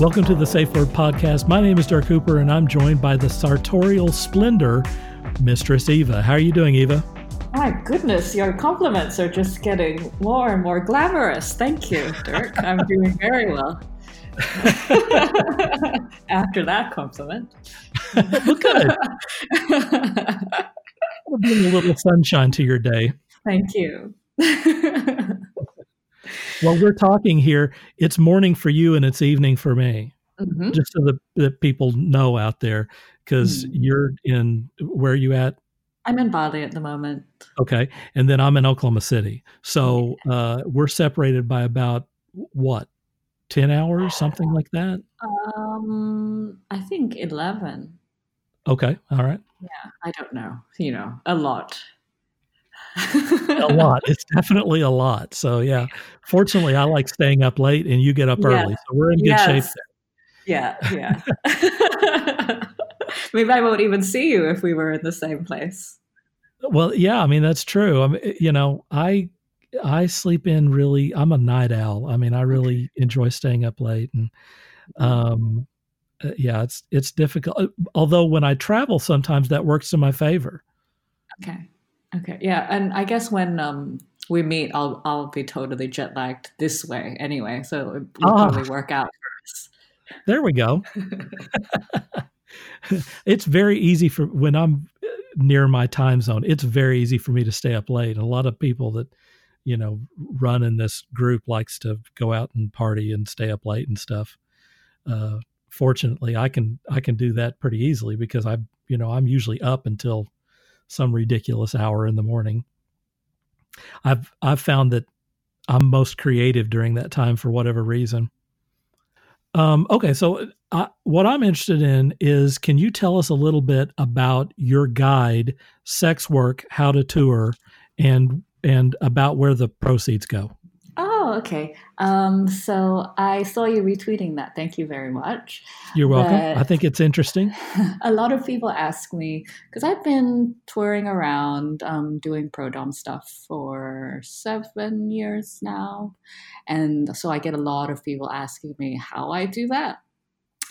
Welcome to the Safe Word Podcast. My name is Dirk Hooper, and I'm joined by the sartorial splendor, Mistress Eva. How are you doing, Eva? My goodness, your compliments are just getting more and more glamorous. Thank you, Dirk. I'm doing very well. After that compliment. well, good. We'll bring a little sunshine to your day. Thank you. While we're talking here, it's morning for you and it's evening for me. Mm-hmm. Just so that, that people know out there, because mm-hmm. you're in where are you at? I'm in Bali at the moment. Okay, and then I'm in Oklahoma City. So uh, we're separated by about what, ten hours, something like that. Um, I think eleven. Okay, all right. Yeah, I don't know. You know, a lot a lot. It's definitely a lot. So yeah. Fortunately, I like staying up late, and you get up early, so we're in good yes. shape. There. Yeah, yeah. Maybe I won't even see you if we were in the same place. Well, yeah. I mean, that's true. I mean, you know, I I sleep in really. I'm a night owl. I mean, I really enjoy staying up late, and um, uh, yeah, it's it's difficult. Although when I travel, sometimes that works in my favor. Okay. Okay, yeah, and I guess when um, we meet, I'll I'll be totally jet lagged this way anyway, so it will oh. probably work out for us. There we go. it's very easy for when I'm uh, near my time zone. It's very easy for me to stay up late. A lot of people that you know run in this group likes to go out and party and stay up late and stuff. Uh, fortunately, I can I can do that pretty easily because I you know I'm usually up until some ridiculous hour in the morning. I've I've found that I'm most creative during that time for whatever reason. Um, okay, so I, uh, what I'm interested in is can you tell us a little bit about your guide, Sex Work: How to Tour, and and about where the proceeds go? Oh, okay. Um, so I saw you retweeting that. Thank you very much. You're welcome. But I think it's interesting. A lot of people ask me because I've been touring around um, doing pro dom stuff for seven years now, and so I get a lot of people asking me how I do that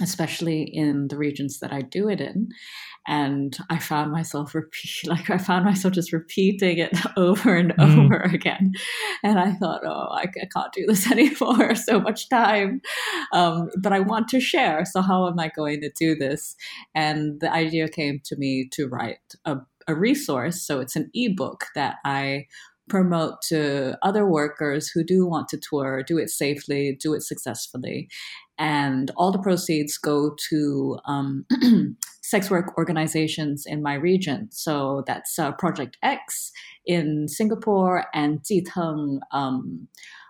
especially in the regions that I do it in. And I found myself repeat, like I found myself just repeating it over and mm. over again. And I thought, oh, I, I, can't do this anymore. so much time. Um, but I want to share. So how am I going to do this? And the idea came to me to write a, a resource. So it's an ebook that I promote to other workers who do want to tour, do it safely, do it successfully. And all the proceeds go to um, sex work organizations in my region. So that's uh, Project X in Singapore and Zi Teng um,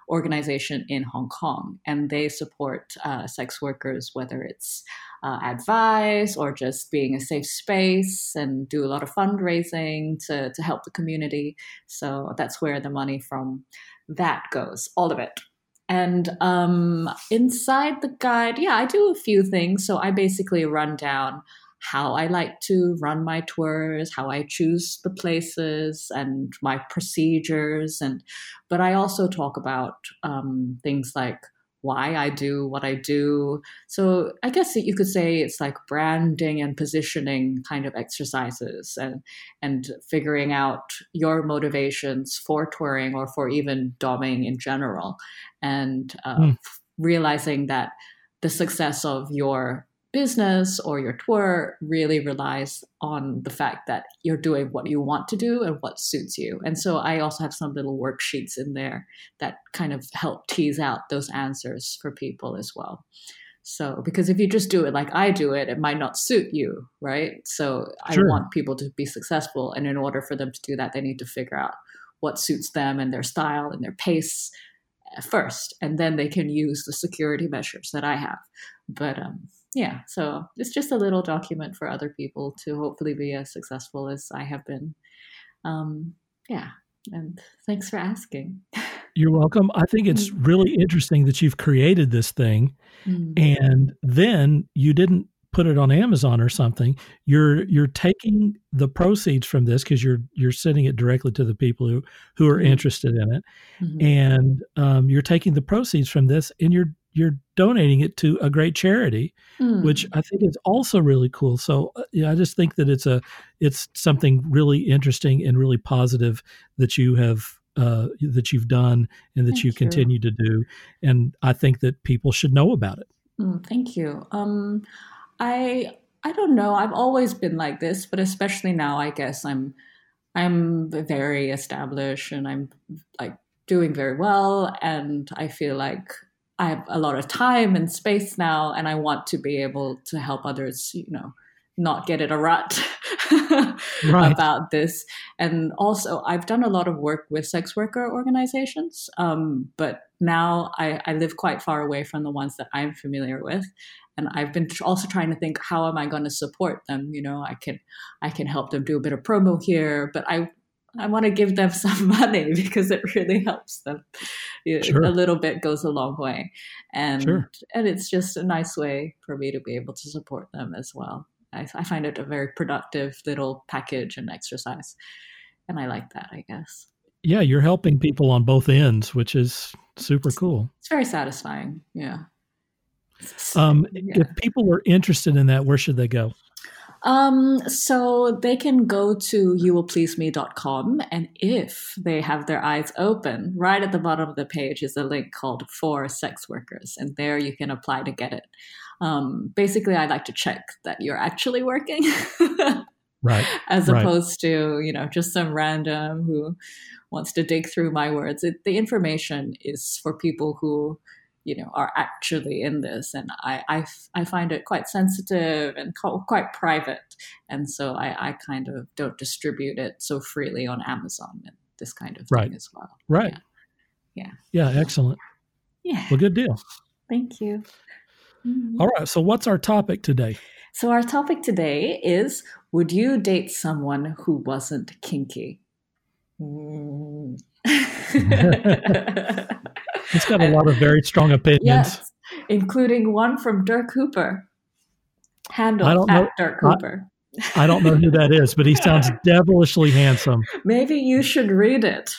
organization in Hong Kong. And they support uh, sex workers, whether it's uh, advice or just being a safe space and do a lot of fundraising to, to help the community. So that's where the money from that goes, all of it. And um, inside the guide, yeah, I do a few things. So I basically run down how I like to run my tours, how I choose the places, and my procedures. And but I also talk about um, things like why I do what I do. So I guess you could say it's like branding and positioning kind of exercises and and figuring out your motivations for touring or for even doming in general, and uh, mm. realizing that the success of your business or your tour really relies on the fact that you're doing what you want to do and what suits you. And so I also have some little worksheets in there that kind of help tease out those answers for people as well. So, because if you just do it like I do it, it might not suit you, right? So, sure. I want people to be successful. And in order for them to do that, they need to figure out what suits them and their style and their pace first. And then they can use the security measures that I have. But, um, yeah, so it's just a little document for other people to hopefully be as successful as I have been. Um, yeah, and thanks for asking. You're welcome. I think it's mm. really interesting that you've created this thing mm. and then you didn't put it on Amazon or something. You're you're taking the proceeds from this because you're you're sending it directly to the people who who are mm-hmm. interested in it, mm-hmm. and um, you're taking the proceeds from this and you're you're donating it to a great charity, mm. which I think is also really cool. So uh, yeah, I just think that it's a it's something really interesting and really positive that you have uh, that you've done and that thank you continue to do, and I think that people should know about it. Mm, thank you. Um, I I don't know. I've always been like this, but especially now, I guess I'm I'm very established and I'm like doing very well, and I feel like I have a lot of time and space now, and I want to be able to help others. You know, not get in a rut right. about this. And also, I've done a lot of work with sex worker organizations, um, but now I, I, live quite far away from the ones that I'm familiar with. And I've been also trying to think, how am I going to support them? You know, I can, I can help them do a bit of promo here, but I, I want to give them some money because it really helps them. Sure. A little bit goes a long way, and sure. and it's just a nice way for me to be able to support them as well. I, I find it a very productive little package and exercise. And I like that, I guess. Yeah, you're helping people on both ends, which is super cool. It's very satisfying. Yeah. Um, yeah. If people are interested in that, where should they go? Um, so they can go to youwillpleaseme.com and if they have their eyes open, right at the bottom of the page is a link called for sex workers and there you can apply to get it. Um, basically, I like to check that you're actually working. right. As right. opposed to, you know, just some random who wants to dig through my words. It, the information is for people who, you know, are actually in this. And I, I, I find it quite sensitive and quite private. And so I, I kind of don't distribute it so freely on Amazon and this kind of right. thing as well. Right. Yeah. Yeah. yeah excellent. Yeah. Well, good deal. Thank you. Mm-hmm. All right. So, what's our topic today? So, our topic today is Would you date someone who wasn't kinky? Mm. it's got a lot of very strong opinions. Yes, including one from Dirk Hooper. Handle I don't know, Dirk Hooper. I, I don't know who that is, but he sounds devilishly handsome. Maybe you should read it.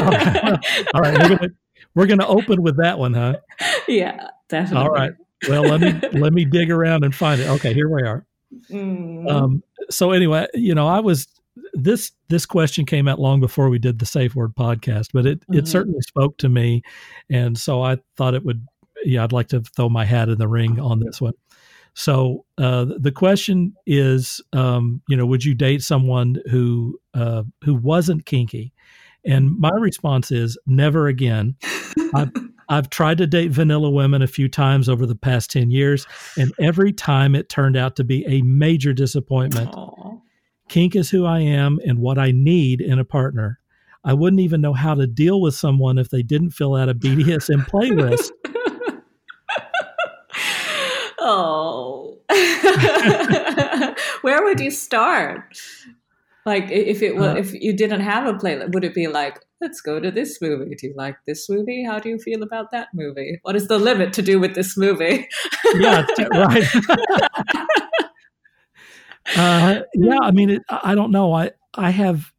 All right. All right. We're gonna, we're gonna open with that one, huh? Yeah, definitely. All right well, let me let me dig around and find it. Okay, here we are. Mm. Um, so anyway, you know, I was this this question came out long before we did the Safe Word podcast, but it mm-hmm. it certainly spoke to me, and so I thought it would. Yeah, I'd like to throw my hat in the ring on this one. So uh, the question is, um, you know, would you date someone who uh, who wasn't kinky? And my response is never again. I've, I've tried to date vanilla women a few times over the past 10 years, and every time it turned out to be a major disappointment. Aww. Kink is who I am and what I need in a partner. I wouldn't even know how to deal with someone if they didn't fill out a BDSM playlist. oh. Where would you start? Like if it was, uh, if you didn't have a playlist, would it be like, let's go to this movie? Do you like this movie? How do you feel about that movie? What is the limit to do with this movie? yeah, right. uh, yeah, I mean, it, I don't know. I I have.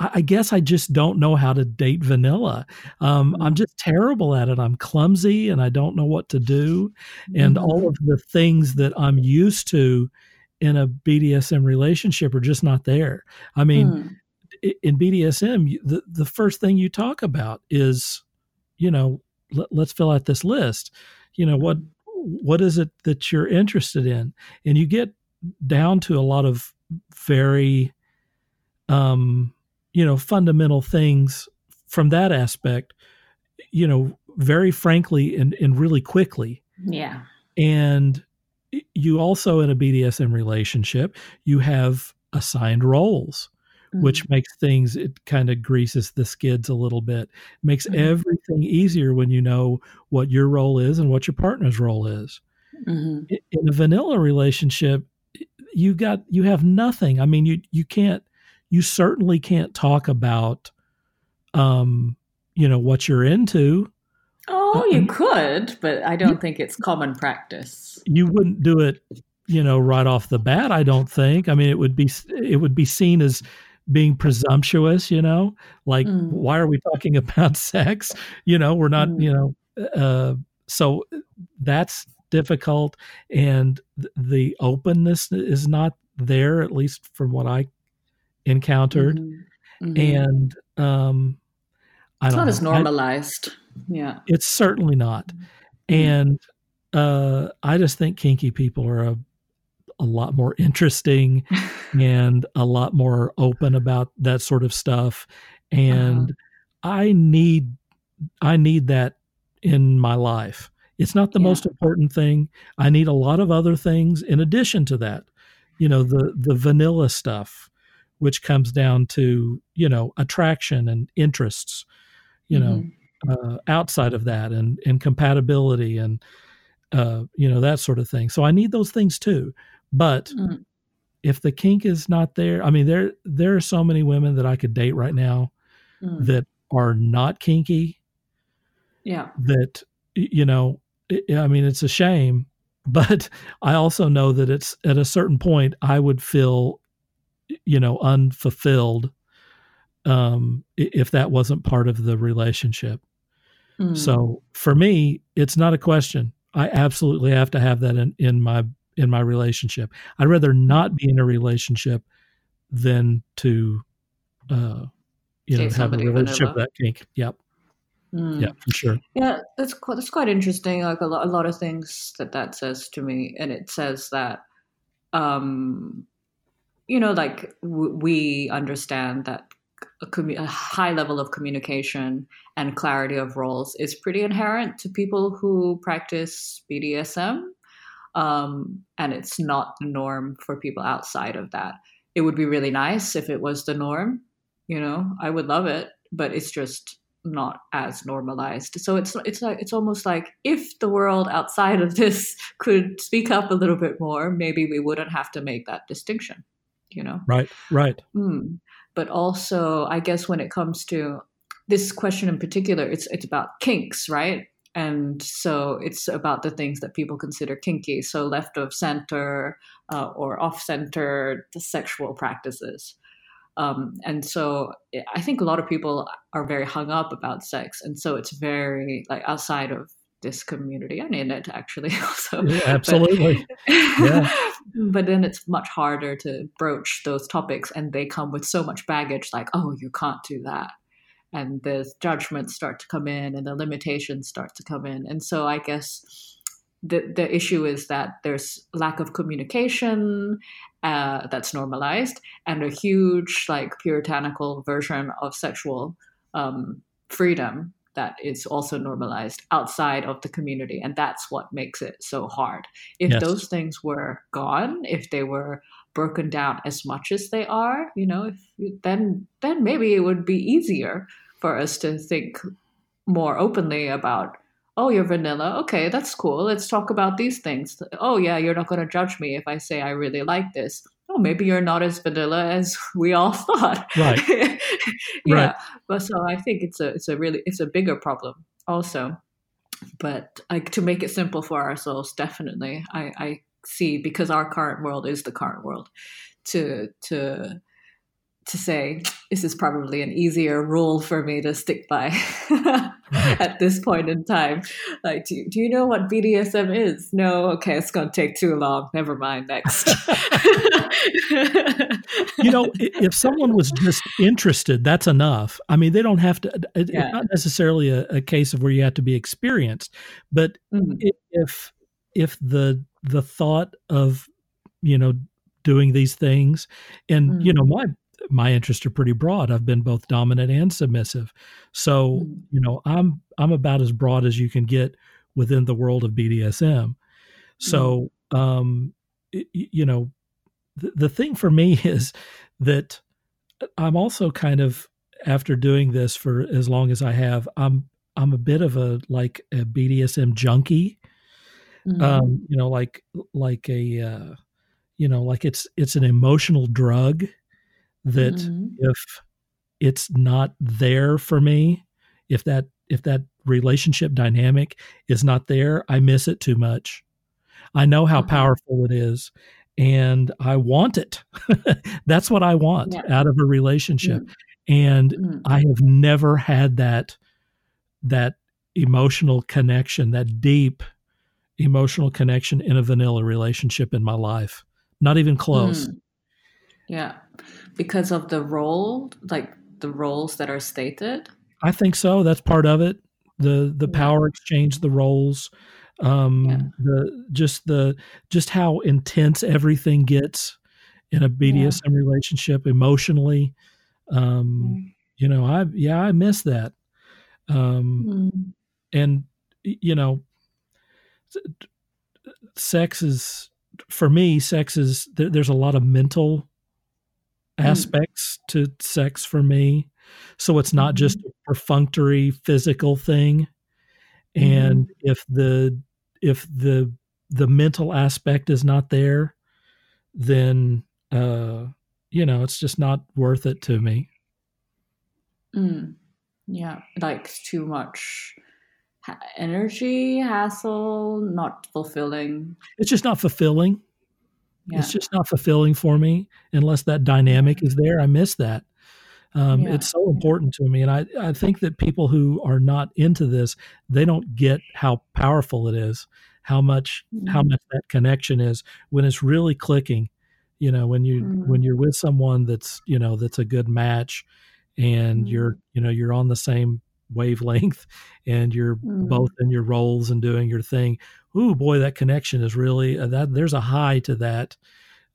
I guess I just don't know how to date vanilla. Um, I'm mm. just terrible at it. I'm clumsy and I don't know what to do. And mm-hmm. all of the things that I'm used to in a BDSM relationship are just not there. I mean, mm. in BDSM, the, the first thing you talk about is, you know, let, let's fill out this list. You know, what what is it that you're interested in? And you get down to a lot of very um, you know, fundamental things from that aspect, you know, very frankly and, and really quickly. Yeah. And you also in a BDSM relationship, you have assigned roles, mm-hmm. which makes things it kind of greases the skids a little bit. Makes mm-hmm. everything easier when you know what your role is and what your partner's role is. Mm-hmm. In a vanilla relationship, you got you have nothing. I mean, you you can't you certainly can't talk about um you know what you're into Oh, you could, but I don't you, think it's common practice. You wouldn't do it, you know, right off the bat. I don't think. I mean, it would be it would be seen as being presumptuous. You know, like mm. why are we talking about sex? You know, we're not. Mm. You know, uh, so that's difficult, and the openness is not there, at least from what I encountered, mm-hmm. Mm-hmm. and um, I it's not know. as normalized. I, yeah, it's certainly not, mm-hmm. and uh, I just think kinky people are a a lot more interesting and a lot more open about that sort of stuff and uh-huh. i need i need that in my life it's not the yeah. most important thing i need a lot of other things in addition to that you know the the vanilla stuff which comes down to you know attraction and interests you mm-hmm. know uh, outside of that and and compatibility and uh, you know that sort of thing so i need those things too but mm. if the kink is not there, I mean, there there are so many women that I could date right now mm. that are not kinky. Yeah. That you know, I mean, it's a shame, but I also know that it's at a certain point I would feel, you know, unfulfilled um, if that wasn't part of the relationship. Mm. So for me, it's not a question. I absolutely have to have that in, in my in my relationship. I'd rather not be in a relationship than to, uh, you know, have a relationship that kink. Yep. Mm. Yeah, for sure. Yeah, that's quite, that's quite interesting. Like a lot, a lot of things that that says to me, and it says that, um, you know, like w- we understand that a, commu- a, high level of communication and clarity of roles is pretty inherent to people who practice BDSM um, and it's not the norm for people outside of that. It would be really nice if it was the norm, you know. I would love it, but it's just not as normalized. So it's it's like it's almost like if the world outside of this could speak up a little bit more, maybe we wouldn't have to make that distinction, you know. Right, right. Mm. But also, I guess when it comes to this question in particular, it's it's about kinks, right? and so it's about the things that people consider kinky so left of center uh, or off center the sexual practices um, and so i think a lot of people are very hung up about sex and so it's very like outside of this community. And in it actually also. Yeah, absolutely. But, yeah. but then it's much harder to broach those topics and they come with so much baggage like oh you can't do that. And the judgments start to come in and the limitations start to come in. And so i guess the the issue is that there's lack of communication uh, that's normalized and a huge like puritanical version of sexual um, freedom that is also normalized outside of the community and that's what makes it so hard if yes. those things were gone if they were broken down as much as they are you know if, then then maybe it would be easier for us to think more openly about oh you're vanilla? Okay that's cool. Let's talk about these things. Oh yeah you're not going to judge me if i say i really like this. Oh maybe you're not as vanilla as we all thought. Right. Yeah right. but so i think it's a it's a really it's a bigger problem also. But like to make it simple for ourselves definitely i i see because our current world is the current world to to to say this is probably an easier rule for me to stick by at this point in time. Like, do, do you know what BDSM is? No, okay, it's going to take too long. Never mind. Next. you know, if someone was just interested, that's enough. I mean, they don't have to. It's yeah. not necessarily a, a, case of where you have to be experienced, but mm-hmm. if if the the thought of you know doing these things and mm. you know my my interests are pretty broad. I've been both dominant and submissive. So, mm. you know, I'm I'm about as broad as you can get within the world of BDSM. So, mm. um, you know, the, the thing for me is that I'm also kind of after doing this for as long as I have, I'm I'm a bit of a like a BDSM junkie. Mm-hmm. Um, you know, like like a uh, you know, like it's it's an emotional drug that mm-hmm. if it's not there for me, if that if that relationship dynamic is not there, I miss it too much. I know how mm-hmm. powerful it is and I want it. That's what I want yeah. out of a relationship. Mm-hmm. And mm-hmm. I have never had that that emotional connection, that deep emotional connection in a vanilla relationship in my life. Not even close. Mm. Yeah. Because of the role, like the roles that are stated? I think so. That's part of it. The the power exchange, the roles, um, yeah. the just the just how intense everything gets in a BDSM yeah. relationship emotionally. Um, mm. You know, I yeah, I miss that. Um, mm. And you know, sex is for me. Sex is there, there's a lot of mental. Aspects mm. to sex for me. So it's not mm-hmm. just a perfunctory physical thing. And mm. if the if the the mental aspect is not there, then uh, you know it's just not worth it to me. Mm. Yeah, like too much energy, hassle, not fulfilling. It's just not fulfilling. Yeah. It's just not fulfilling for me unless that dynamic is there. I miss that. Um, yeah. It's so important to me, and I I think that people who are not into this they don't get how powerful it is, how much mm-hmm. how much that connection is when it's really clicking. You know, when you mm-hmm. when you're with someone that's you know that's a good match, and mm-hmm. you're you know you're on the same wavelength, and you're both in your roles and doing your thing. Ooh, boy, that connection is really uh, that. There's a high to that,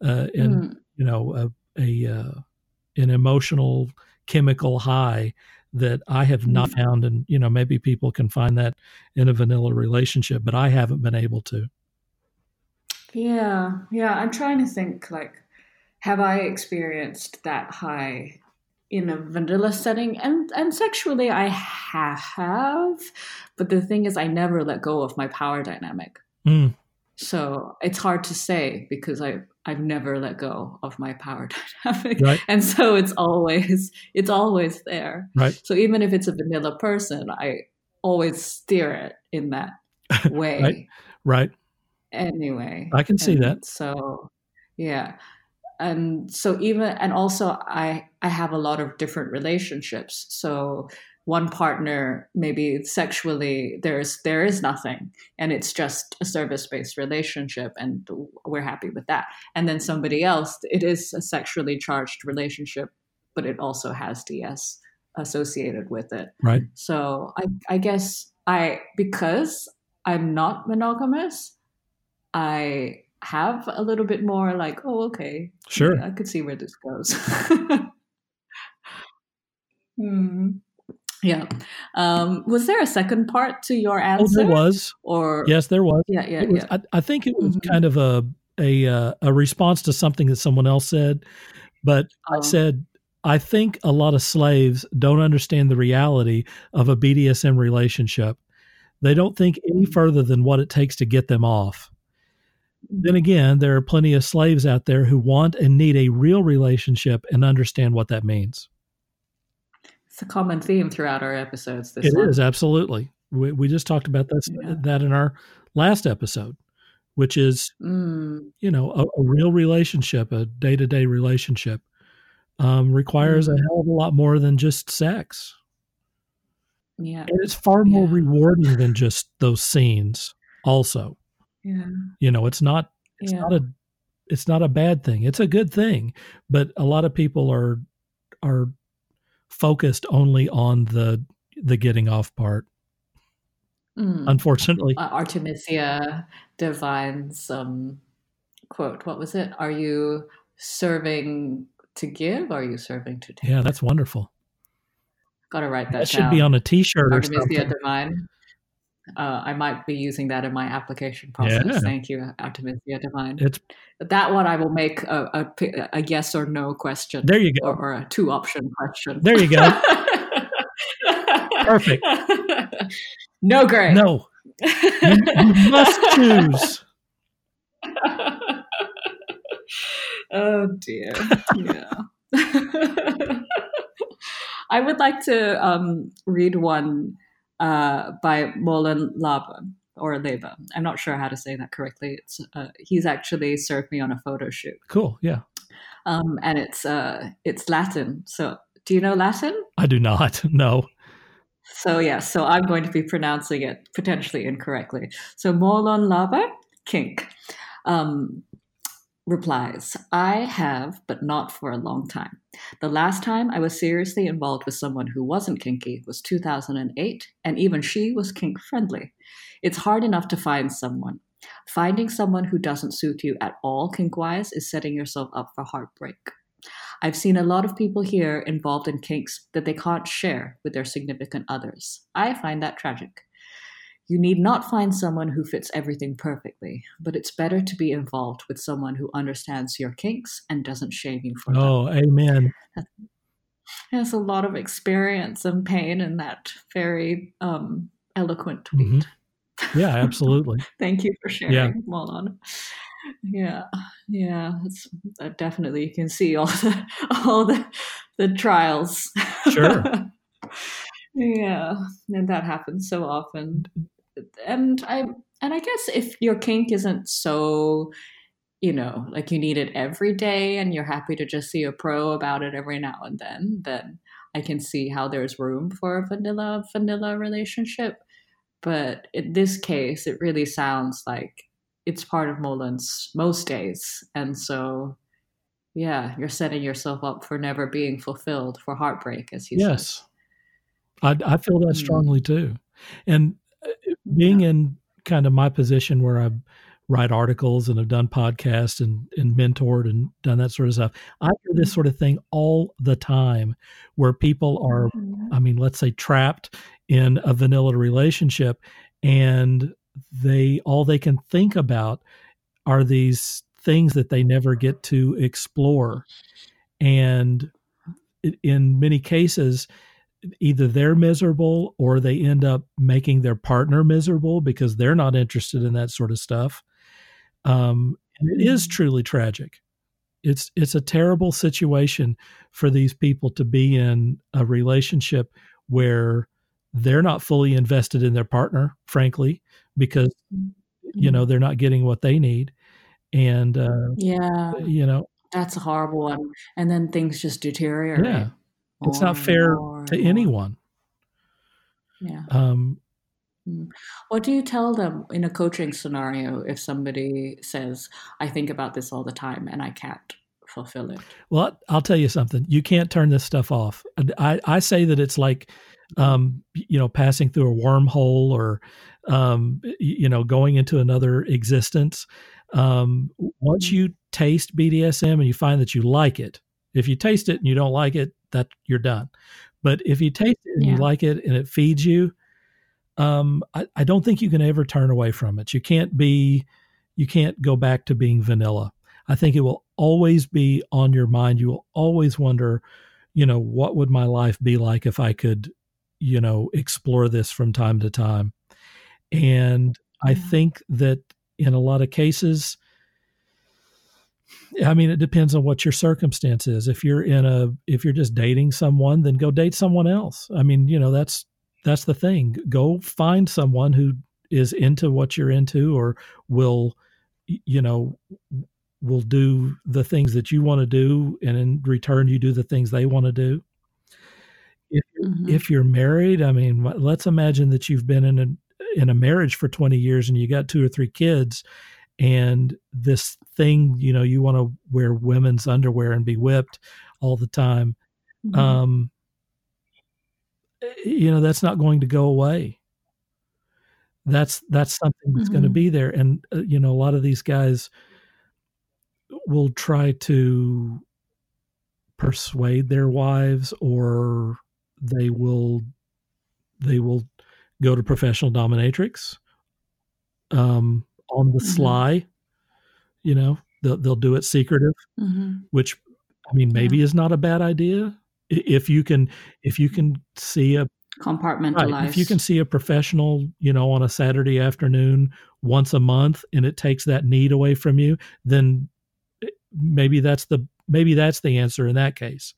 uh, and mm. you know a, a uh, an emotional chemical high that I have not mm. found. And, you know, maybe people can find that in a vanilla relationship, but I haven't been able to. Yeah. Yeah. I'm trying to think like, have I experienced that high in a vanilla setting? And, and sexually, I have. But the thing is, I never let go of my power dynamic. Mm. So it's hard to say because I I've never let go of my power dynamic. Right. And so it's always it's always there. Right. So even if it's a vanilla person, I always steer it in that way. right. Right. Anyway. I can see that. So yeah. And so even and also I I have a lot of different relationships. So one partner maybe sexually there's there is nothing. And it's just a service based relationship and we're happy with that. And then somebody else it is a sexually charged relationship but it also has ds associated with it. Right. So i i guess i because i'm not monogamous i have a little bit more like oh okay sure i could see where this goes hmm yeah. Um, was there a second part to your answer? Oh, there was. Or yes, there was. Yeah, yeah, was, yeah. I, I, think it was mm-hmm. kind of a a uh, a response to something that someone else said, but oh. I said I think a lot of slaves don't understand the reality of a BDSM relationship. They don't think any mm-hmm. further than what it takes to get them off. Then again, there are plenty of slaves out there who want and need a real relationship and understand what that means. It's a common theme throughout our episodes. This it is absolutely. We we just talked about that yeah. that in our last episode, which is mm. you know a, a, real relationship, a day to day relationship, um, requires mm. a hell of a lot more than just sex. Yeah, and it's far more yeah. rewarding than just those scenes. Also, yeah, you know, it's not it's yeah. not a it's not a bad thing. It's a good thing, but a lot of people are are focused only on the the getting off part. Mm. Unfortunately, uh, Artemisia Divine's um, quote. What was it? Are you serving to give? Or are you serving to take? Yeah, that's wonderful. Got to write that. That should be on a T-shirt. Artemisia Divine. Uh, I might be using that in my application process. Yeah. Thank you, Artemisia Divine. It's that one. I will make a, a, a yes or no question. There you go, or, or a two option question. There you go. Perfect. no gray. No. You, you must choose. oh dear. Yeah. I would like to um, read one uh, by Molen Laba or Leba. I'm not sure how to say that correctly. It's uh, he's actually served me on a photo shoot. Cool. Yeah. Um, and it's uh, it's Latin. So do you know Latin? I do not. No. So yeah, so I'm going to be pronouncing it potentially incorrectly. So Molon Lava kink. Um, replies, I have, but not for a long time. The last time I was seriously involved with someone who wasn't kinky was 2008, and even she was kink friendly. It's hard enough to find someone. Finding someone who doesn't suit you at all kink wise is setting yourself up for heartbreak. I've seen a lot of people here involved in kinks that they can't share with their significant others. I find that tragic. You need not find someone who fits everything perfectly, but it's better to be involved with someone who understands your kinks and doesn't shame you for oh, them. Oh, amen. There's a lot of experience and pain in that very um, eloquent tweet. Mm-hmm. Yeah, absolutely. Thank you for sharing, yeah. Molon. Yeah, yeah, it's uh, definitely you can see all the all the the trials. Sure. yeah, and that happens so often and I and I guess if your kink isn't so you know, like you need it every day and you're happy to just see a pro about it every now and then, then I can see how there's room for a vanilla vanilla relationship. But in this case, it really sounds like it's part of Molon's most days. And so yeah, you're setting yourself up for never being fulfilled, for heartbreak, as he yes. says. I, I feel that hmm. strongly too. And being in kind of my position where I write articles and have done podcasts and, and mentored and done that sort of stuff, I hear this mm-hmm. sort of thing all the time where people are, mm-hmm. I mean, let's say trapped in a vanilla relationship and they all they can think about are these things that they never get to explore and in many cases either they're miserable or they end up making their partner miserable because they're not interested in that sort of stuff. Um, and it is mm. truly tragic. It's it's a terrible situation for these people to be in a relationship where they're not fully invested in their partner, frankly, because you know mm. they're not getting what they need, and uh, yeah, you know that's a horrible one. And then things just deteriorate. Yeah, it's not fair to anyone. Yeah. Um, mm. what do you tell them in a coaching scenario if somebody says, I think about this all the time and I can't fulfill it? Well, I'll tell you something. You can't turn this stuff off. I, I say that it's like, um, you know, passing through a wormhole or, um, you know, going into another existence. Um, once mm. you taste BDSM and you find that you like it, if you taste it and you don't like it, that you're done. But if you taste it and yeah. you like it and it feeds you, um, I, I don't think you can ever turn away from it. You can't be, you can't go back to being vanilla. I think it will always be on your mind. You will always wonder, you know, what would my life be like if I could, you know, explore this from time to time. And I think that in a lot of cases, I mean, it depends on what your circumstance is. If you're in a, if you're just dating someone, then go date someone else. I mean, you know, that's that's the thing. Go find someone who is into what you're into, or will, you know, will do the things that you want to do, and in return, you do the things they want to do. If mm-hmm. if you're married, I mean, let's imagine that you've been in a in a marriage for 20 years and you got two or three kids and this thing you know you want to wear women's underwear and be whipped all the time mm-hmm. um you know that's not going to go away that's that's something that's mm-hmm. going to be there and uh, you know a lot of these guys will try to persuade their wives or they will they will go to professional dominatrix um on the mm-hmm. sly. You know, they'll they'll do it secretive, mm-hmm. which I mean maybe yeah. is not a bad idea if you can if you can see a compartmentalize right, if you can see a professional you know on a saturday afternoon once a month and it takes that need away from you then eh, maybe that's the maybe that's the answer in that case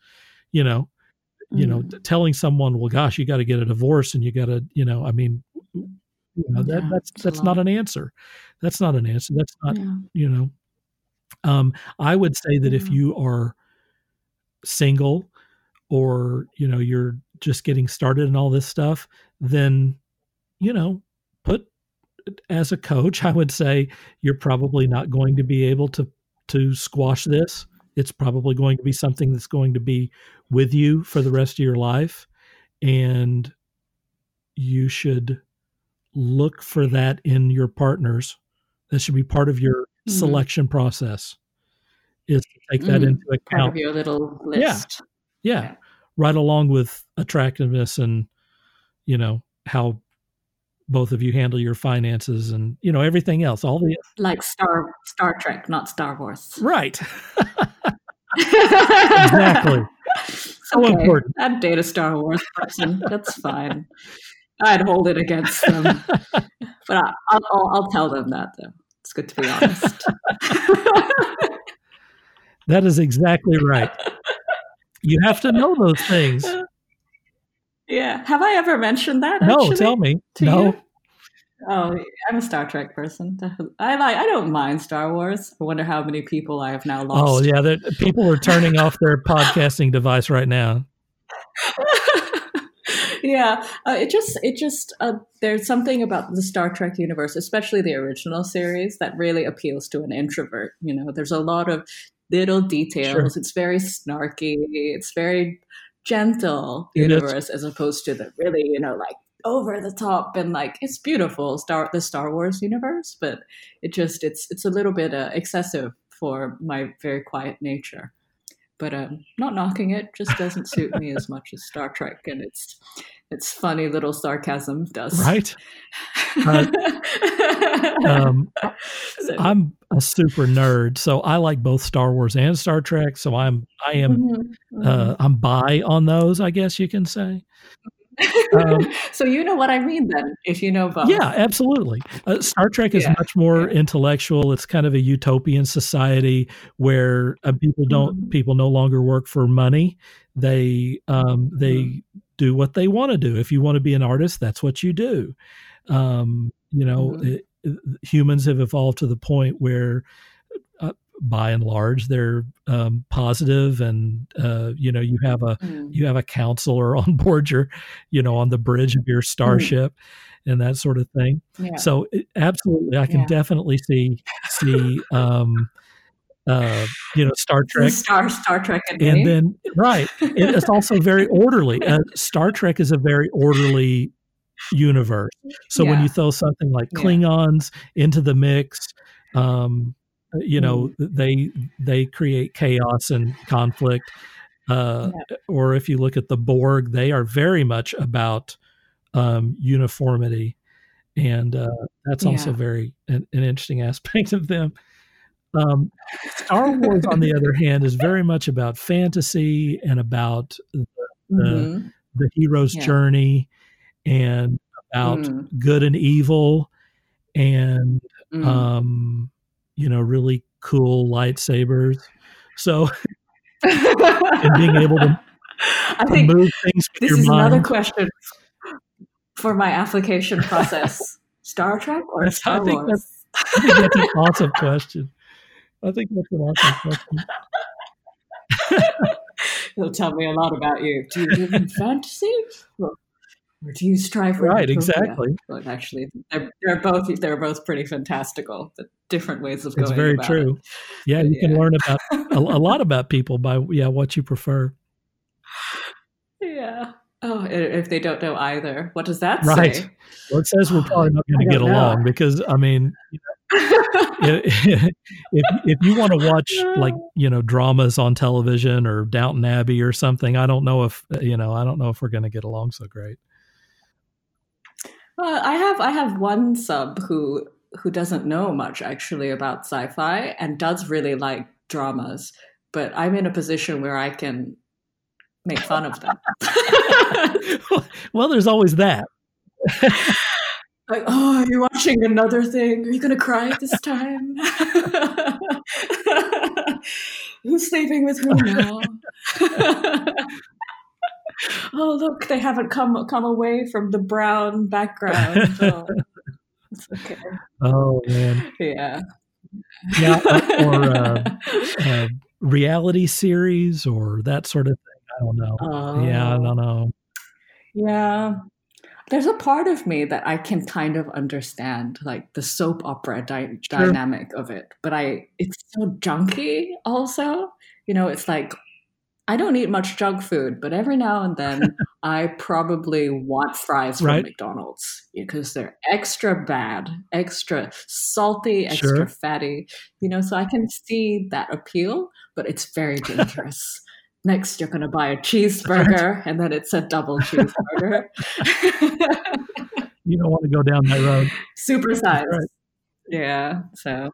you know you know mm. telling someone well gosh you got to get a divorce and you got to you know i mean you know, that, yeah, that's that's not an answer. That's not an answer. That's not yeah. you know. Um, I would say that yeah. if you are single, or you know you're just getting started in all this stuff, then you know, put as a coach, I would say you're probably not going to be able to to squash this. It's probably going to be something that's going to be with you for the rest of your life and you should look for that in your partners. That should be part of your mm-hmm. selection process. Is to take that mm-hmm. into account. Part of your little list. Yeah. yeah. yeah. Right along with attractiveness and you know how both of you handle your finances and you know everything else all the like star star trek not star wars right exactly so okay. important i'd date a star wars person that's fine i'd hold it against them but I, will I'll tell them that though it's good to be honest that is exactly right you have to know those things yeah. Have I ever mentioned that? No, tell me. no. You? Oh, I'm a Star Trek person. I like. I don't mind Star Wars. I wonder how many people I have now oh, lost. Oh yeah, people are turning off their podcasting device right now. Yeah, uh, it just it just uh, there's something about the Star Trek universe, especially the original series, that really appeals to an introvert. You know, there's a lot of little details. Sure. It's very snarky. It's very gentle universe as opposed to the really, you know, like over the top and like it's beautiful star the Star Wars universe, but it just it's it's a little bit uh, excessive for my very quiet nature. But um, not knocking it, just doesn't suit me as much as Star Trek, and it's its funny little sarcasm does. Right. Uh, um, so. I'm a super nerd, so I like both Star Wars and Star Trek. So I'm I am mm-hmm. Uh, mm-hmm. Uh, I'm bi on those, I guess you can say. Um, so you know what I mean then, if you know both. Yeah, absolutely. Uh, Star Trek is yeah. much more yeah. intellectual. It's kind of a utopian society where uh, people don't mm-hmm. people no longer work for money. They um, they mm-hmm. do what they want to do. If you want to be an artist, that's what you do. Um, you know, mm-hmm. it, humans have evolved to the point where by and large they're um, positive and uh, you know you have a mm. you have a counselor on board your you know on the bridge of your mm. starship mm. and that sort of thing yeah. so it, absolutely i can yeah. definitely see see um, uh, you know Star Trek, Star Star Trek, and then right, it's also very orderly. Uh, Star Trek is a very orderly universe. So yeah. when you throw something like Klingons into the mix, um, you know mm. they they create chaos and conflict. Uh, yeah. Or if you look at the Borg, they are very much about um, uniformity, and uh, that's also very an, an, interesting aspect of them. Um, Star Wars, on the other hand, is very much about fantasy and about the, mm-hmm. the hero's journey and about mm. good and evil and mm. um you know really cool lightsabers so and being able to, I to think move things this is mind. another question for my application process Star Trek or Star I Wars? That's, I think that's an awesome question. I think that's an awesome question. It'll tell me a lot about you. Do you live in fantasy? Or do you strive for right exactly but actually they're, they're both they're both pretty fantastical the different ways of going it's very true it. yeah you yeah. can learn about a, a, lot about people by yeah what you prefer yeah oh if they don't know either what does that right. say well it says we're probably not going to get know. along because i mean you know, if, if you want to watch like you know dramas on television or Downton Abbey or something, I don't know if you know I don't know if we're going to get along so great. Uh, I have I have one sub who who doesn't know much actually about sci-fi and does really like dramas, but I'm in a position where I can make fun of them. well, there's always that. like, oh, you're watching another thing. Are you gonna cry this time? Who's sleeping with who now? Oh look, they haven't come come away from the brown background. Oh, it's okay. Oh man. Yeah. Yeah, or uh, uh, reality series or that sort of thing. I don't know. yeah, I don't know. Yeah. There's a part of me that I can kind of understand, like the soap opera dy- Sure. dynamic of it, but I it's so junky. Also, you know, it's like I don't eat much junk food, but every now and then I probably want fries from Right. McDonald's because they're extra bad, extra salty, extra Sure. fatty. You know, so I can see that appeal, but it's very dangerous. Next, you're going to buy a cheeseburger, and then it's a double cheeseburger. You don't want to go down that road. Super size. Right. Yeah. So,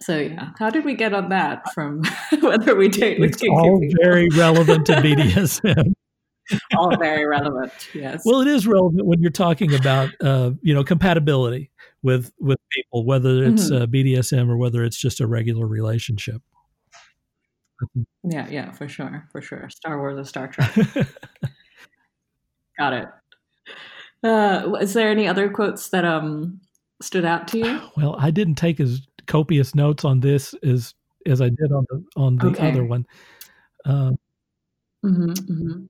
so yeah. How did we get on that from whether we date with It's kinky all people? very relevant to BDSM. all very relevant. Yes. Well, it is relevant when you're talking about uh, you know compatibility with with people, whether it's Mhm. uh, BDSM or whether it's just a regular relationship. yeah, yeah, for sure, for sure. Star Wars or Star Trek. Got it. Uh, is there any other quotes that um stood out to you? well, I didn't take as copious notes on this as as I did on the on the Okay. other one. Uh, hmm hmm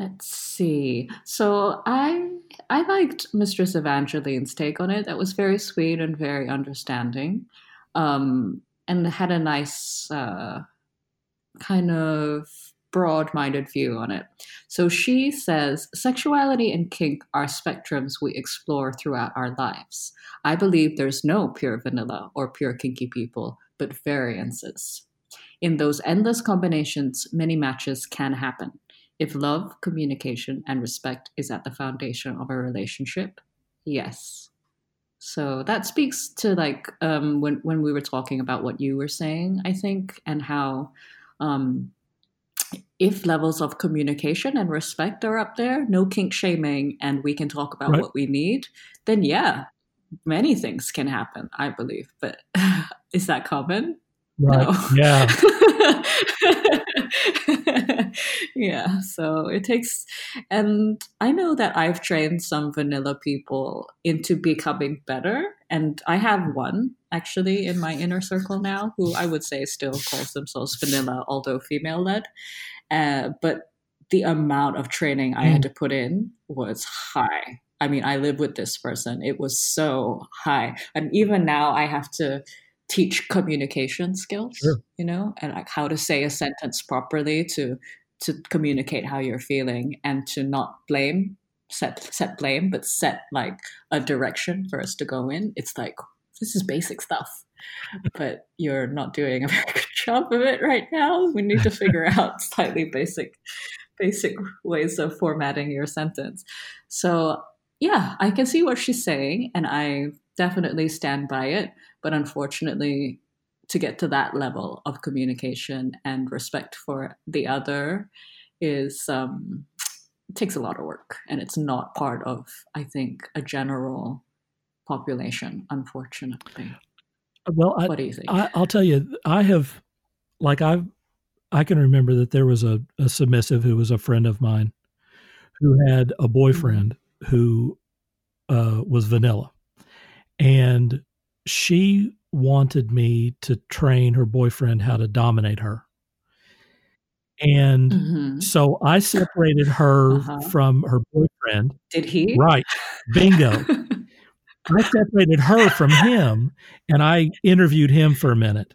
Let's see. So I I liked Mistress Evangeline's take on it. That was very sweet and very understanding, um, and had a nice uh, kind of broad-minded view on it. So she says sexuality and kink are spectrums we explore throughout our lives. I believe there's no pure vanilla or pure kinky people, but variances. In those endless combinations, many matches can happen. If love, communication, and respect is at the foundation of a relationship, yes. So that speaks to like um, when when we were talking about what you were saying, I think, and how um, if levels of communication and respect are up there, no kink shaming, and we can talk about Right. what we need, then yeah, many things can happen. I believe, but is that common? right. No. Yeah. yeah, so it takes, and I know that I've trained some vanilla people into becoming better, and I have one actually in my inner circle now who I would say still calls themselves vanilla, although female led. Uh, but the amount of training I had to put in was high. I mean, I live with this person. It was so high. And even now, I have to teach communication skills, Sure. you know, and like how to say a sentence properly to to communicate how you're feeling and to not blame, set set blame, but set like a direction for us to go in. It's like this is basic stuff, but you're not doing a very good job of it right now. We need to figure out slightly basic basic ways of formatting your sentence. So yeah, I can see what she's saying, and I definitely stand by it. But unfortunately, to get to that level of communication and respect for the other is um, takes a lot of work, and it's not part of I think a general population. Unfortunately, Well, I, what do you think? I, I'll tell you, I have, like, I've, I can remember that there was a, a submissive who was a friend of mine who had a boyfriend who uh, was vanilla. And she wanted me to train her boyfriend how to dominate her. And Mhm. so I separated her Uh-huh. from her boyfriend. Did he? Right. Bingo. I separated her from him and I interviewed him for a minute.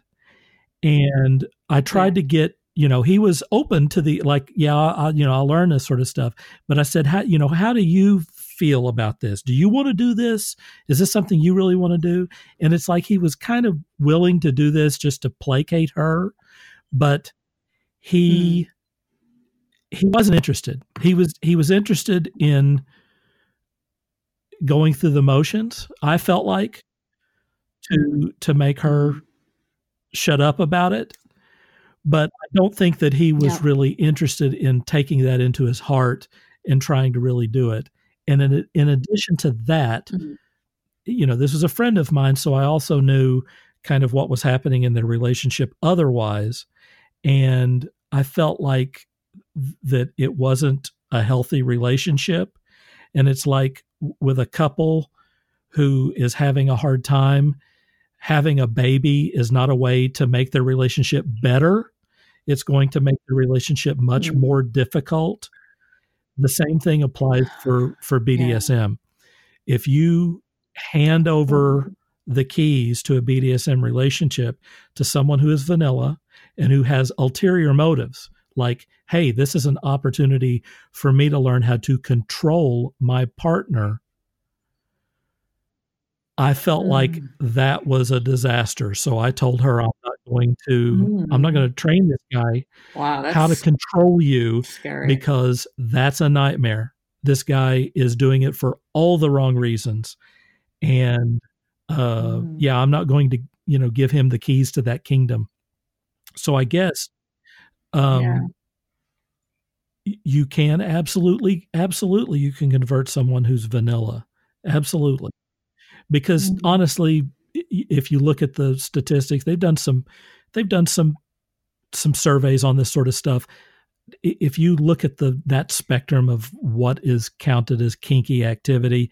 And I tried to get, you know, he was open to the like, yeah, I, you know, I'll learn this sort of stuff. But I said, how, you know, how do you feel about this? Do you want to do this? Is this something you really want to do? And it's like he was kind of willing to do this just to placate her, but he hmm. he wasn't interested. He was he was interested in going through the motions. I felt like to mm-hmm. to make her shut up about it, but I don't think that he was Yeah. really interested in taking that into his heart and trying to really do it. And in in addition to that, Mhm. you know, this was a friend of mine, so I also knew kind of what was happening in their relationship otherwise, and I felt like th- that it wasn't a healthy relationship. And it's like with a couple who is having a hard time, having a baby is not a way to make their relationship better. It's going to make the relationship much Mm. more difficult the same thing applies for for BDSM. Yeah. If you hand over mm-hmm. the keys to a BDSM relationship to someone who is vanilla and who has ulterior motives, like, hey, this is an opportunity for me to learn how to control my partner. I felt mm. like that was a disaster. So I told her not going to mm. I'm not mm. going to train this guy wow, how to control you scary. because that's a nightmare. This guy is doing it for all the wrong reasons. And uh, mm. yeah, I'm not going to, you know, give him the keys to that kingdom. So I guess um, yeah you can absolutely absolutely you can convert someone who's vanilla absolutely because mm-hmm. honestly if you look at the statistics they've done some they've done some some surveys on this sort of stuff if you look at the that spectrum of what is counted as kinky activity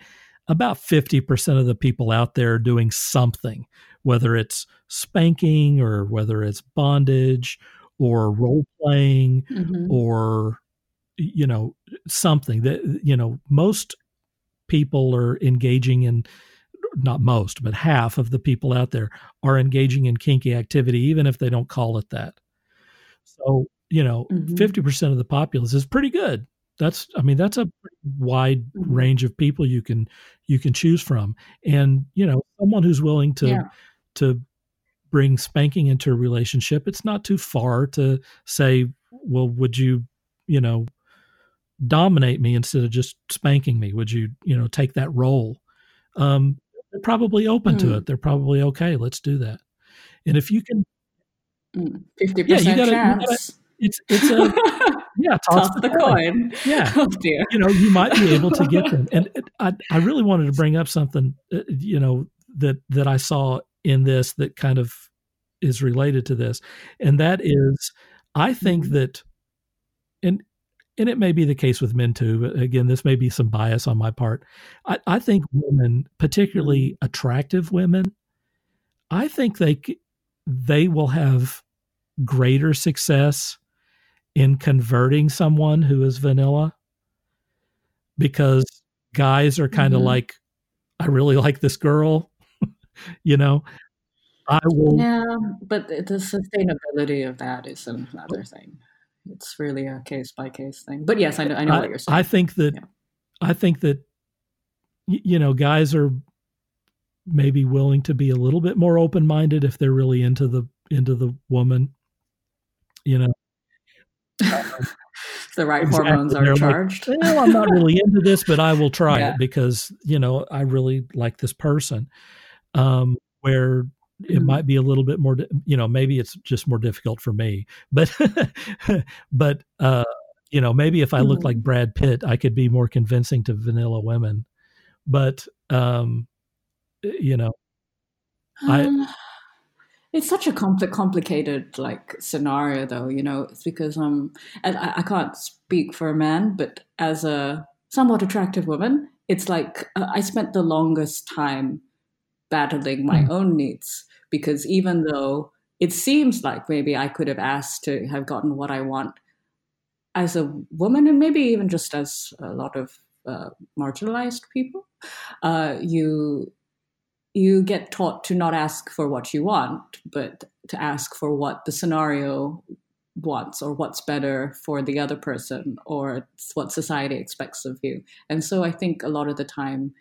about 50% of the people out there are doing something whether it's spanking or whether it's bondage or role playing mm-hmm. or you know something that you know most people are engaging in not most but half of the people out there are engaging in kinky activity even if they don't call it that so you know mm-hmm. 50% of the populace is pretty good that's i mean that's a wide mm-hmm. range of people you can you can choose from and you know someone who's willing to yeah. to bring spanking into a relationship it's not too far to say well would you you know dominate me instead of just spanking me? Would you, you know, take that role? Um, they're probably open mm. to it. They're probably okay. Let's do that. And if you can, mm, fifty yeah, percent chance. Gotta, it's it's a yeah toss, toss the, the coin. coin. Yeah, oh, you know you might be able to get them. And I I really wanted to bring up something uh, you know that that I saw in this that kind of is related to this, and that is I think mm-hmm. that and and it may be the case with men too, but again, this may be some bias on my part. I, I think women, particularly attractive women, I think they they will have greater success in converting someone who is vanilla because guys are kind of mm-hmm. like, I really like this girl, you know. I will. Yeah, but the sustainability of that is another thing it's really a case by case thing. But yes, I know, I know I, what you're saying. I think that yeah. I think that you know guys are maybe willing to be a little bit more open minded if they're really into the into the woman. You know. the right exactly. hormones are charged. Like, well, I'm not really into this, but I will try yeah. it because you know I really like this person. Um, where it mm-hmm. might be a little bit more you know maybe it's just more difficult for me but but uh you know maybe if i look like mm-hmm. brad pitt i could be more convincing to vanilla women but um you know um, i it's such a compl- complicated like scenario though you know it's because um and I, I can't speak for a man but as a somewhat attractive woman it's like uh, i spent the longest time battling my mm. own needs because even though it seems like maybe I could have asked to have gotten what I want as a woman, and maybe even just as a lot of uh, marginalized people, uh, you you get taught to not ask for what you want, but to ask for what the scenario wants or what's better for the other person or what society expects of you. And so I think a lot of the time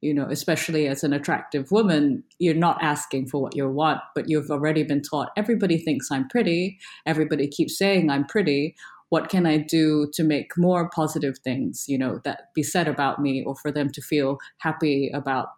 you know, especially as an attractive woman, you're not asking for what you want, but you've already been taught everybody thinks I'm pretty, everybody keeps saying I'm pretty. What can I do to make more positive things, you know, that be said about me or for them to feel happy about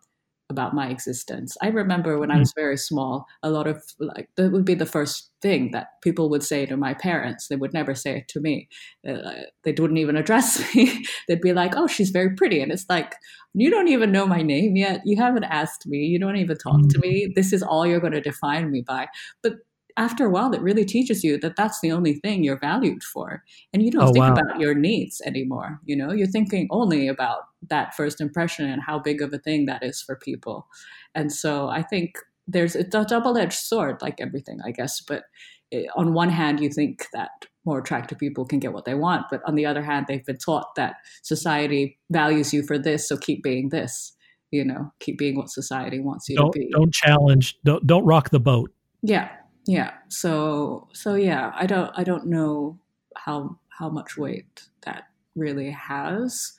about my existence. I remember when. I was very small, a lot of like that would be the first thing that people would say to my parents. They would never say it to me. Uh, they wouldn't even address me. They'd be like, "Oh, she's very pretty," and it's like, you don't even know my name yet. You haven't asked me. You don't even talk to me. This is all you're going to define me by. But after a while, it really teaches you that that's the only thing you're valued for. And you don't oh, think wow. about your needs anymore. You know, you're thinking only about that first impression and how big of a thing that is for people. And so I think there's it's a double edged sword, like everything, I guess. But it, on one hand, you think that more attractive people can get what they want. But on the other hand, they've been taught that society values you for this, so keep being this. You know, keep being what society wants you don't, to be. Don't challenge. Don't don't rock the boat. Yeah, yeah. So so yeah, I don't I don't know how how much weight that really has.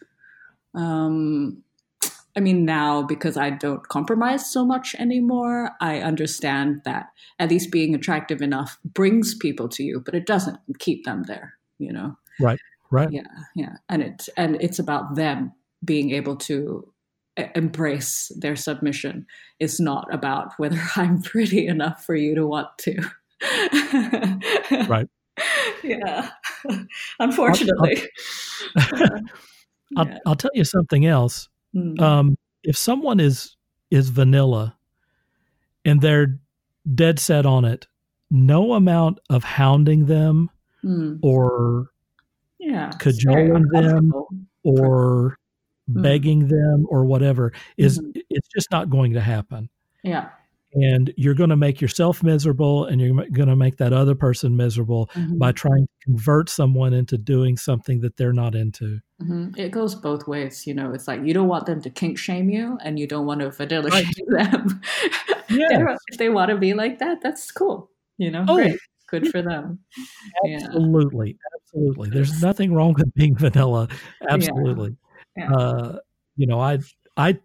Um, I mean, now because I don't compromise so much anymore, I understand that at least being attractive enough brings people to you, but it doesn't keep them there, you know? Right, right. Yeah, yeah. And, it, and it's about them being able to embrace their submission. It's not about whether I'm pretty enough for you to want to. right. Yeah. Unfortunately. I'll, I'll, I'll, yeah. I'll, tell you something else. Mm. Um, if someone is is vanilla and they're dead set on it, no amount of hounding them mm. or yeah, cajoling them or. Begging them or whatever is mm-hmm. it's just not going to happen. Yeah and you're going to make yourself miserable and you're going to make that other person miserable mm-hmm. by trying to convert someone into doing something that they're not into mm-hmm. it goes both ways you know it's like you don't want them to kink shame you and you don't want to vanilla right. shame them yeah. if they want to be like that that's cool you know oh. great good for them absolutely yeah. absolutely there's nothing wrong with being vanilla absolutely yeah. Uh, you know i i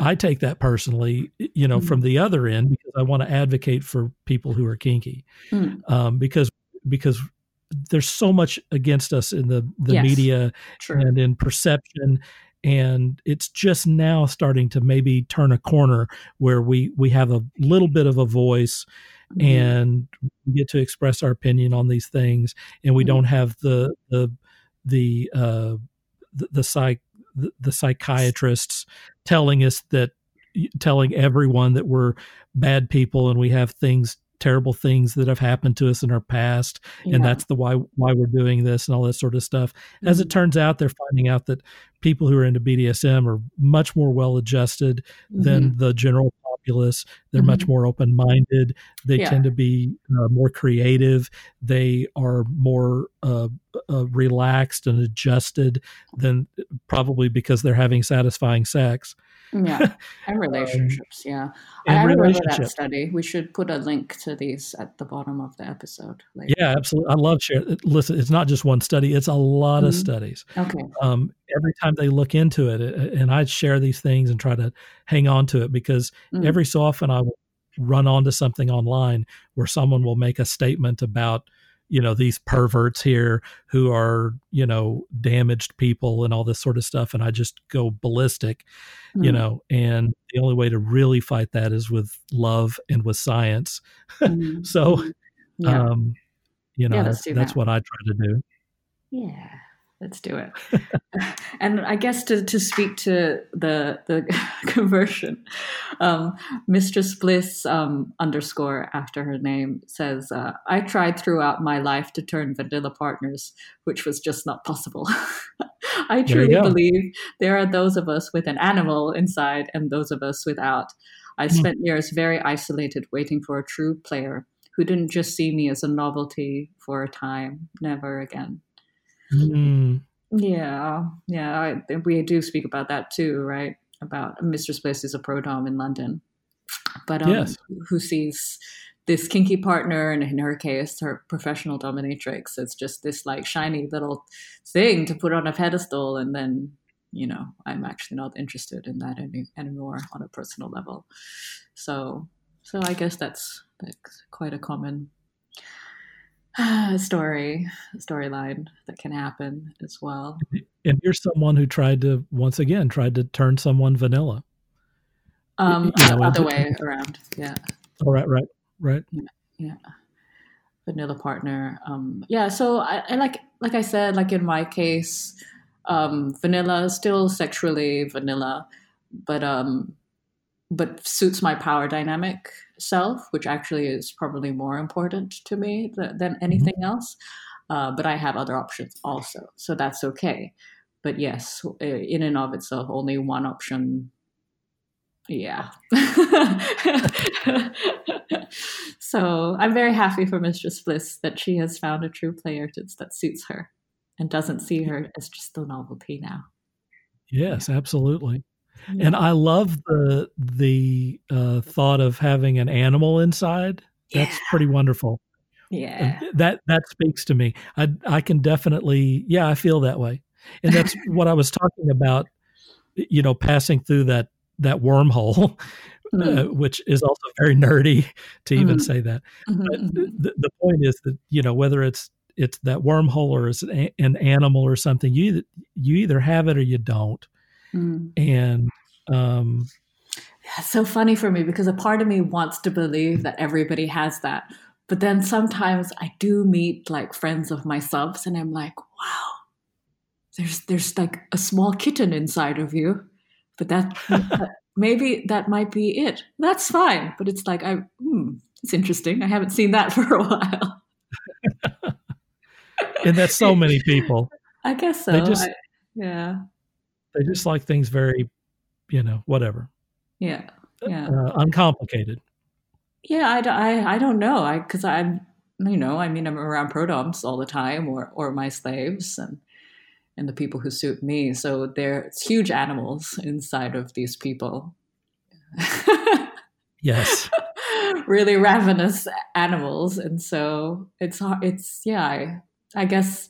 I take that personally, you know, mm from the other end because I want to advocate for people who are kinky, mm. um, because because there's so much against us in the the yes. media True. and in perception, and it's just now starting to maybe turn a corner where we we have a little bit of a voice. mm And we get to express our opinion on these things, and we mm don't have the the the uh, the, the psych the, the psychiatrists telling us that telling everyone that we're bad people and we have things terrible things that have happened to us in our past yeah. and that's the why why we're doing this and all that sort of stuff mm-hmm. as it mm-hmm. turns out they're finding out that people who are into bdsm are much more well adjusted mm-hmm. than the general populace they're mm-hmm. much more open minded they yeah. tend to be uh, more creative they are more uh, uh, relaxed and adjusted than probably because they're having satisfying sex yeah, and um, relationships. Um, yeah, I remember that study. We should put a link to these at the bottom of the episode. Later. Yeah, absolutely. I love sharing. Listen, it's not just one study; it's a lot mm-hmm. of studies. Okay. Um, every time they look into it, and I share these things and try to hang on to it because mm-hmm. every so often I will run onto something online where someone will make a statement about you know these perverts here who are you know damaged people and all this sort of stuff and i just go ballistic mm. you know and the only way to really fight that is with love and with science mm. so mm-hmm. yeah. um you know yeah, that's, that's what i try to do yeah let's do it. and I guess to, to speak to the the conversion, um, Mistress Bliss um, underscore after her name says, uh, "I tried throughout my life to turn vanilla partners, which was just not possible. I truly believe there are those of us with an animal inside and those of us without. I mm. spent years very isolated, waiting for a true player." Who didn't just see me as a novelty for a time, never again. Mm. Yeah, yeah, I, we do speak about that too, right? About Mistress Bliss is a pro dom in London, but um, yes. who sees this kinky partner, and in her case, her professional dominatrix. It's just this like shiny little thing to put on a pedestal, and then you know, I'm actually not interested in that any, anymore on a personal level. So, so I guess that's, that's quite a common story storyline that can happen as well. And you're someone who tried to once again tried to turn someone vanilla. Um, you know, other way around. Yeah. All right. Right. Right. Yeah. yeah. Vanilla partner. Um, yeah. So I, I, like like I said, like in my case, um, vanilla still sexually vanilla, but um, but suits my power dynamic self, which actually is probably more important to me th- than mm-hmm. anything mm-hmm. else. Uh, but I have other options also, so that's okay. But yes, in and of itself, only one option Yeah. so I'm very happy for Mistress Bliss that she has found a true player that suits her and doesn't see her as just a novelty now. Yes, absolutely. Yeah. And I love the the uh, thought of having an animal inside. That's yeah. pretty wonderful. Yeah. That that speaks to me. I I can definitely yeah, I feel that way. And that's what I was talking about, you know, passing through that that wormhole, mm. uh, which is also very nerdy to even mm. say that. Mm-hmm, but mm-hmm. the, the point is that you know whether it's it's that wormhole or it's an, an animal or something, you you either have it or you don't. Mm. And um, it's so funny for me because a part of me wants to believe that everybody has that, but then sometimes I do meet like friends of my subs, and I'm like, wow, there's there's like a small kitten inside of you but that, that maybe that might be it. That's fine. But it's like I, hmm, it's interesting. I haven't seen that for a while. and that's so many people. I guess so. They just, I, yeah. They just like things very, you know, whatever. Yeah. Yeah. Uh, uncomplicated. Yeah, I, I, I don't know. I because I'm you know I mean I'm around prodoms all the time or or my slaves and and the people who suit me. So there's huge animals inside of these people. yes. really ravenous animals. And so it's, it's, yeah, I, I guess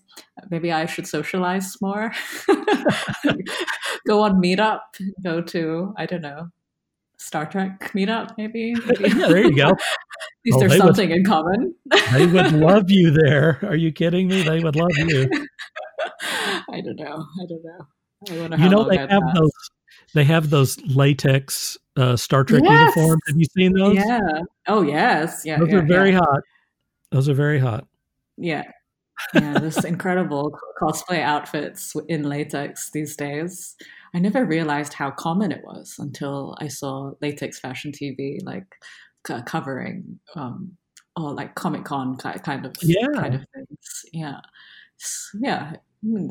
maybe I should socialize more. go on meetup, go to, I don't know, Star Trek meetup, maybe. maybe. yeah, there you go. At least oh, there's something would, in common. they would love you there. Are you kidding me? They would love you. I don't know. I don't know. I you know, they have that. those. They have those latex uh, Star Trek yes! uniforms. Have you seen those? Yeah. Oh yes. Yeah. Those yeah, are very yeah. hot. Those are very hot. Yeah. Yeah. this incredible cosplay outfits in latex these days. I never realized how common it was until I saw latex fashion TV like c- covering um, or like Comic Con kind of yeah. kind of things. Yeah. Yeah,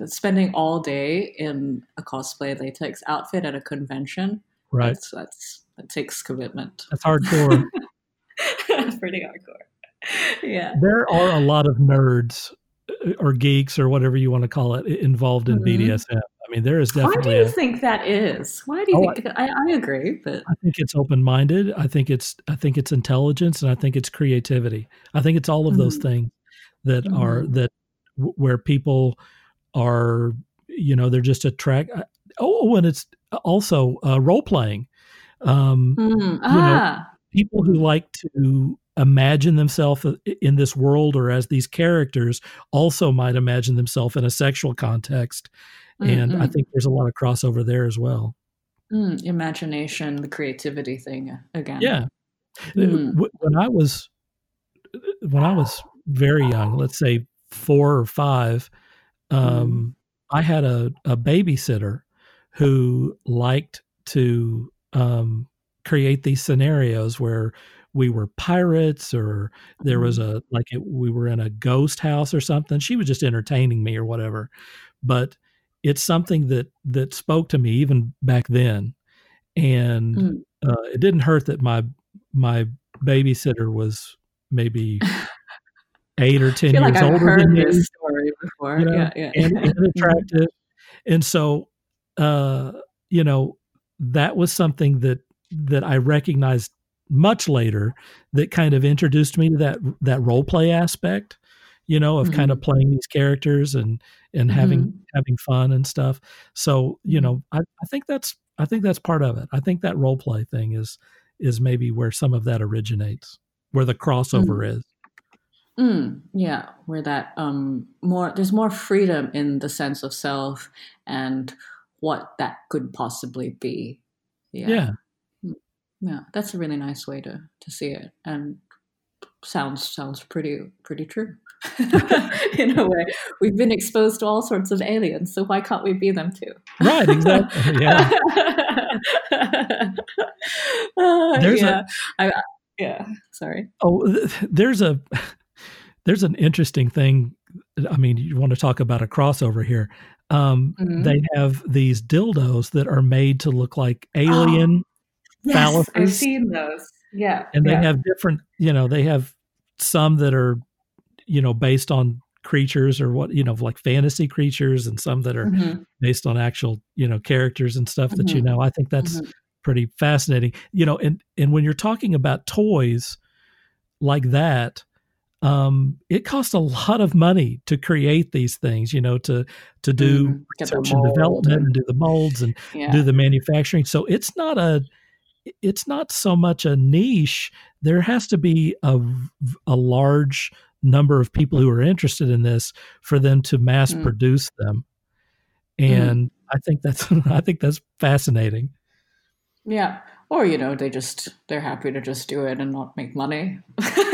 spending all day in a cosplay latex outfit at a convention. Right. That's, that's that takes commitment. That's hardcore. that's pretty hardcore. Yeah. There are a lot of nerds or geeks or whatever you want to call it involved in mm-hmm. BDSM. I mean, there is definitely. Why do you a, think that is? Why do you oh, think? I, I agree, but I think it's open-minded. I think it's I think it's intelligence, and I think it's creativity. I think it's all of mm-hmm. those things that mm-hmm. are that where people are you know they're just attract uh, oh and it's also uh, role playing um mm, ah. you know, ah. people who like to imagine themselves in this world or as these characters also might imagine themselves in a sexual context and mm. i think there's a lot of crossover there as well mm, imagination the creativity thing uh, again yeah uh, mm. when i was when i was very young let's say four or five, um, mm. I had a, a babysitter who liked to um, create these scenarios where we were pirates or there was mm-hmm. a like it, we were in a ghost house or something she was just entertaining me or whatever but it's something that that spoke to me even back then and mm. uh, it didn't hurt that my my babysitter was maybe eight or ten years like older than me. story before. You know, yeah, yeah. And, and attractive. and so, uh, you know, that was something that that I recognized much later that kind of introduced me to that that role play aspect you know of mm-hmm. kind of mm-hmm. playing these characters and and mm-hmm. having having fun and stuff so you mm-hmm. know I, I think that's i think that's part of it i think that role play thing is is maybe where some of that originates where the crossover mm-hmm. is Mm, yeah, where that um, more there's more freedom in the sense of self and what that could possibly be. Yeah. yeah. Yeah, that's a really nice way to to see it, and sounds sounds pretty pretty true. in a way, we've been exposed to all sorts of aliens, so why can't we be them too? Right. Exactly. Yeah. uh, there's yeah. A, I, yeah. Sorry. Oh, there's a there's an interesting thing. I mean, you want to talk about a crossover here. Um, mm-hmm. They have these dildos that are made to look like alien. Yes, I've seen those. Yeah. And they yeah. have different, you know, they have some that are, you know, based on creatures or what, you know, like fantasy creatures and some that are mm-hmm. based on actual, you know, characters and stuff mm-hmm. that you mm-hmm. know. I think that's mm-hmm. pretty fascinating. You know, and and when you're talking about toys like that, um, it costs a lot of money to create these things, you know, to to do mm, research and development and, and, do the molds and yeah. do the manufacturing. So it's not a it's not so much a niche. There has to be a, a large number of people who are interested in this for them to mass mm. produce them. Mm-hmm. And mm. I think that's I think that's fascinating. Yeah. Or, you know, they just they're happy to just do it and not make money.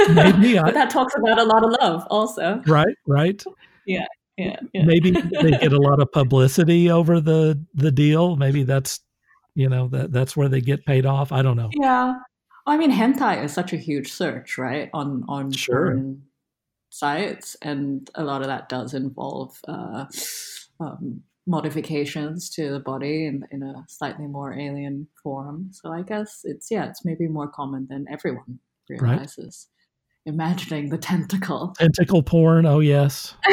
Maybe but that talks about a lot of love also. Right, right. Yeah. Yeah, yeah. Maybe they get a lot of publicity over the the deal. Maybe that's you know that that's where they get paid off? I don't know. Yeah. I mean hentai is such a huge search right on on sure. sites and a lot of that does involve uh, um, modifications to the body in, in a slightly more alien form. So i guess it's yeah it's maybe more common than everyone realizes right. imagining the tentacle. Tentacle porn? Oh yes.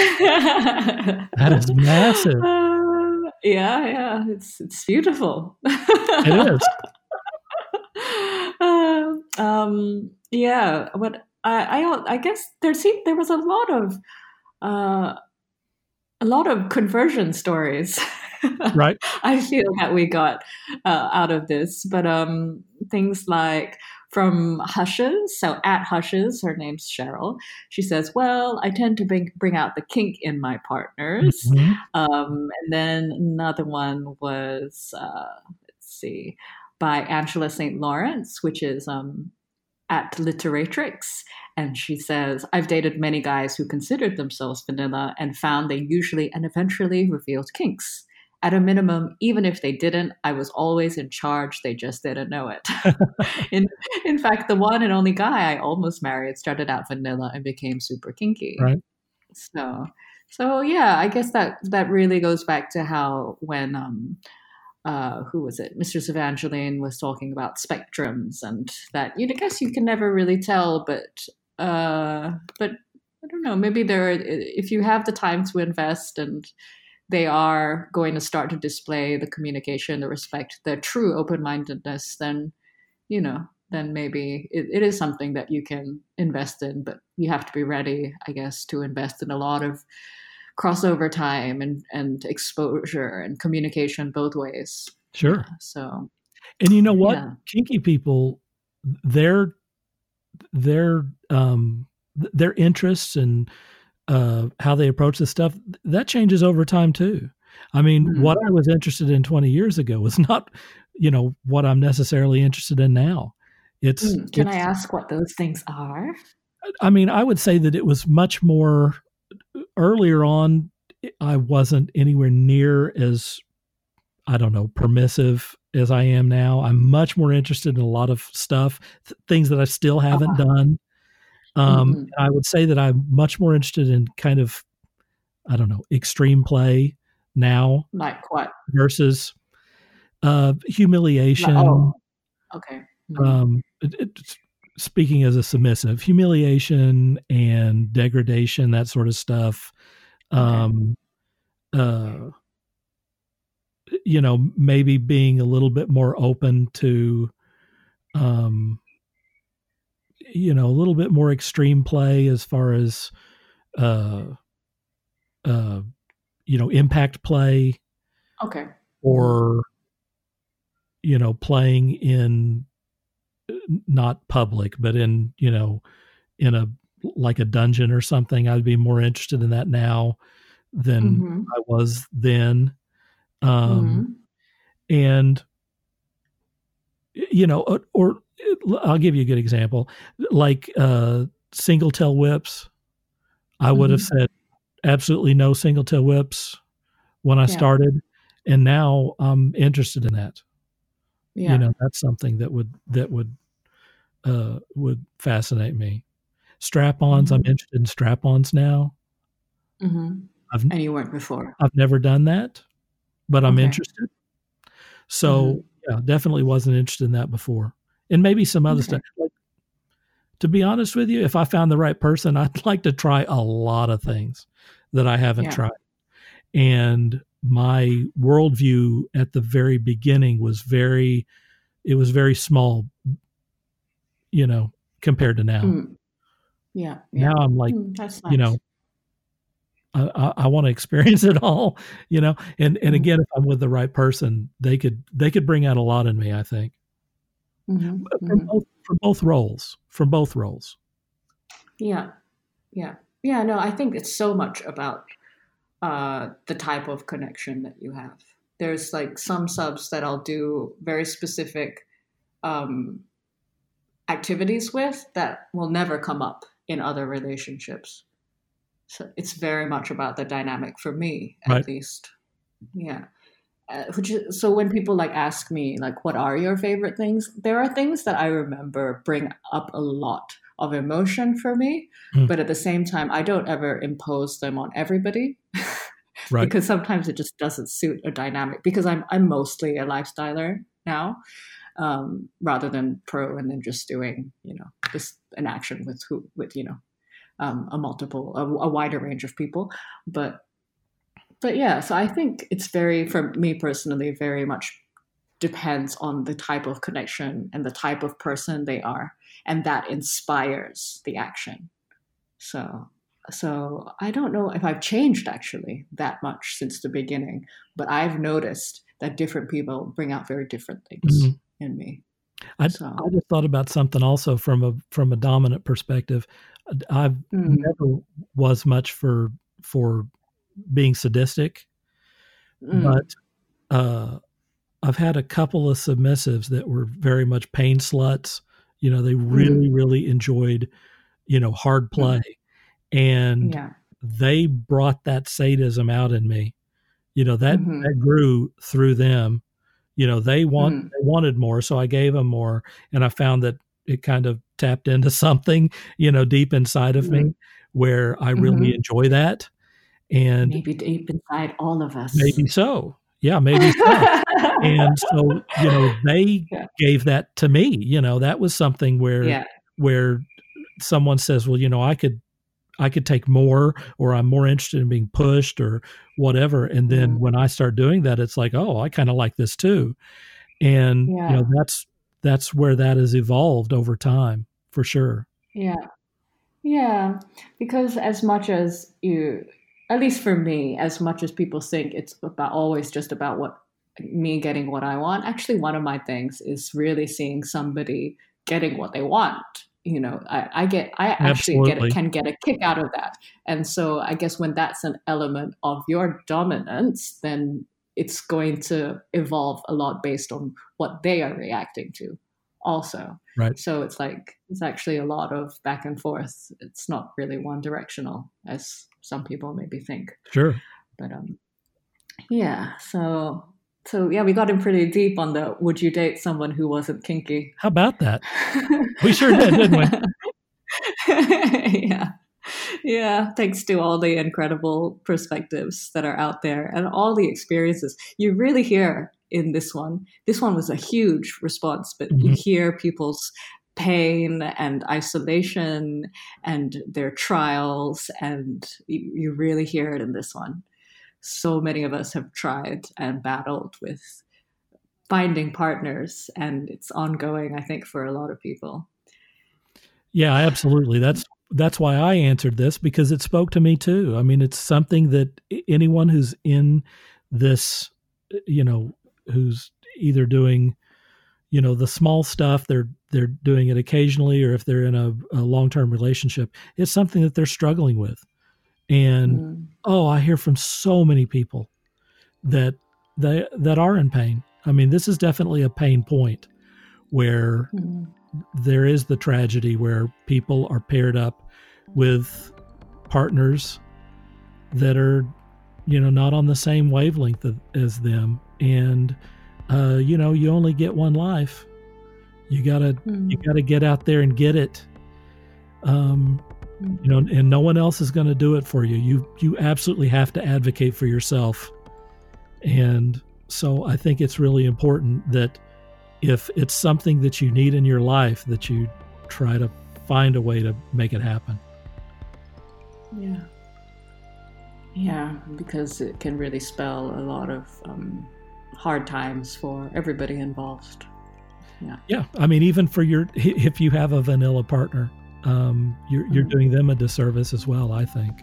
That is massive yeah, yeah, it's it's beautiful. it is. Uh, um, yeah, but I, I, I guess there seemed there was a lot of uh, a lot of conversion stories. right. I feel that we got uh, out of this, but um, things like from Hushes. So at Hushes, her name's Cheryl. She says, "Well, I tend to bring bring out the kink in my partners." Mm-hmm. Um, and then another one was uh, let's see, by Angela St. Lawrence, which is um, at Literatrix. And she says, I've dated many guys who considered themselves vanilla and found they usually and eventually revealed kinks at a minimum, even if they didn't, I was always in charge. They just didn't know it. in in fact, the one and only guy I almost married started out vanilla and became super kinky. Right. So so yeah, I guess that that really goes back to how when um uh, who was it? Mistress Evangeline was talking about spectrums and that you guess you can never really tell, but uh, but I don't know. Maybe there, if you have the time to invest and they are going to start to display the communication, the respect, the true open mindedness, then, you know, then maybe it, it is something that you can invest in, but you have to be ready, I guess, to invest in a lot of crossover time and, and exposure and communication both ways. Sure. Yeah, so, and you know what? Yeah. Kinky people, their, their, um, their interests and uh, how they approach this stuff, that changes over time too. I mean, mm-hmm. what I was interested in 20 years ago was not, you know, what I'm necessarily interested in now. It's mm, Can it's, I ask what those things are? I mean, I would say that it was much more earlier on. I wasn't anywhere near as, I don't know, permissive as I am now. I'm much more interested in a lot of stuff, th- things that I still haven't uh-huh. done. Um, mm-hmm. I would say that I'm much more interested in kind of, I don't know, extreme play now. Like what? Versus uh, humiliation. oh, okay. Mm-hmm. Um, it, it, speaking as a submissive, humiliation and degradation, that sort of stuff. Um, okay. uh, you know, maybe being a little bit more open to, um, you know a little bit more extreme play as far as uh uh you know impact play okay or you know playing in not public but in you know in a like a dungeon or something i'd be more interested in that now than mm-hmm. i was then um mm-hmm. and you know or, or I'll give you a good example. Like uh, single tail whips, I would mm-hmm. have said absolutely no single tail whips when I yeah. started, and now I'm interested in that. Yeah. You know, that's something that would that would uh, would fascinate me. Strap-ons, mm-hmm. I'm interested in strap-ons now. Mm-hmm. I've, and you weren't before. I've never done that, but I'm okay. interested. So mm-hmm. yeah, definitely wasn't interested in that before. And maybe some other okay. stuff. Like, to be honest with you, if I found the right person, I'd like to try a lot of things that I haven't yeah. tried. And my worldview at the very beginning was very, it was very small, you know, compared to now. Mm. Yeah, yeah, Now I'm like, mm, nice. you know, I, I, I want to experience it all, you know. And and mm-hmm. again, if I'm with the right person, they could they could bring out a lot in me. I think mm-hmm. from, mm-hmm. both, from both roles, from both roles. Yeah, yeah, yeah. No, I think it's so much about uh, the type of connection that you have. There's like some subs that I'll do very specific um, activities with that will never come up in other relationships. So it's very much about the dynamic for me, at right. least. Yeah. Uh, which is, so when people like ask me like what are your favorite things there are things that i remember bring up a lot of emotion for me mm. but at the same time i don't ever impose them on everybody right. because sometimes it just doesn't suit a dynamic because i'm i'm mostly a lifestyler now um, rather than pro and then just doing you know just an action with who with you know um, a multiple a, a wider range of people but but yeah so i think it's very for me personally very much depends on the type of connection and the type of person they are and that inspires the action so so i don't know if i've changed actually that much since the beginning but i've noticed that different people bring out very different things mm-hmm in me. I, so. I just thought about something also from a from a dominant perspective. I mm. never was much for for being sadistic, mm. but uh, I've had a couple of submissives that were very much pain sluts. You know, they really mm. really enjoyed you know hard mm. play, and yeah. they brought that sadism out in me. You know that mm-hmm. that grew through them you know they want mm. they wanted more so i gave them more and i found that it kind of tapped into something you know deep inside of mm. me mm-hmm. where i really mm-hmm. enjoy that and maybe deep inside all of us maybe so yeah maybe so and so you know they yeah. gave that to me you know that was something where yeah. where someone says well you know i could I could take more or I'm more interested in being pushed or whatever. And then mm-hmm. when I start doing that, it's like, oh, I kind of like this too. And yeah. you know, that's that's where that has evolved over time for sure. Yeah. Yeah. Because as much as you at least for me, as much as people think it's about always just about what me getting what I want, actually one of my things is really seeing somebody getting what they want you know i, I get i actually get can get a kick out of that. And so i guess when that's an element of your dominance then it's going to evolve a lot based on what they are reacting to also. Right. So it's like it's actually a lot of back and forth. It's not really one directional as some people maybe think sure but um yeah so so yeah, we got in pretty deep on the would you date someone who wasn't kinky? How about that? we sure did, didn't we? yeah. Yeah, thanks to all the incredible perspectives that are out there and all the experiences. You really hear in this one. This one was a huge response, but mm-hmm. you hear people's pain and isolation and their trials, and you, you really hear it in this one. So many of us have tried and battled with finding partners and it's ongoing i think for a lot of people. Yeah absolutely. That's that's why i answered this because it spoke to me too. I mean it's something that anyone who's in this you know who's either doing you know the small stuff they're they're doing it occasionally or if they're in a, a long-term relationship it's something that they're struggling with and mm. oh i hear from so many people that they that are in pain i mean this is definitely a pain point where mm. there is the tragedy where people are paired up with partners that are you know not on the same wavelength as them and uh, you know you only get one life you gotta mm. you gotta get out there and get it um, you know and no one else is going to do it for you you you absolutely have to advocate for yourself and so i think it's really important that if it's something that you need in your life, that you try to find a way to make it happen. Yeah. Yeah, because it can really spell a lot of um, hard times for everybody involved. Yeah. Yeah. I mean, even for your, if you have a vanilla partner, um, you're, you're mm-hmm. doing them a disservice as well, I think,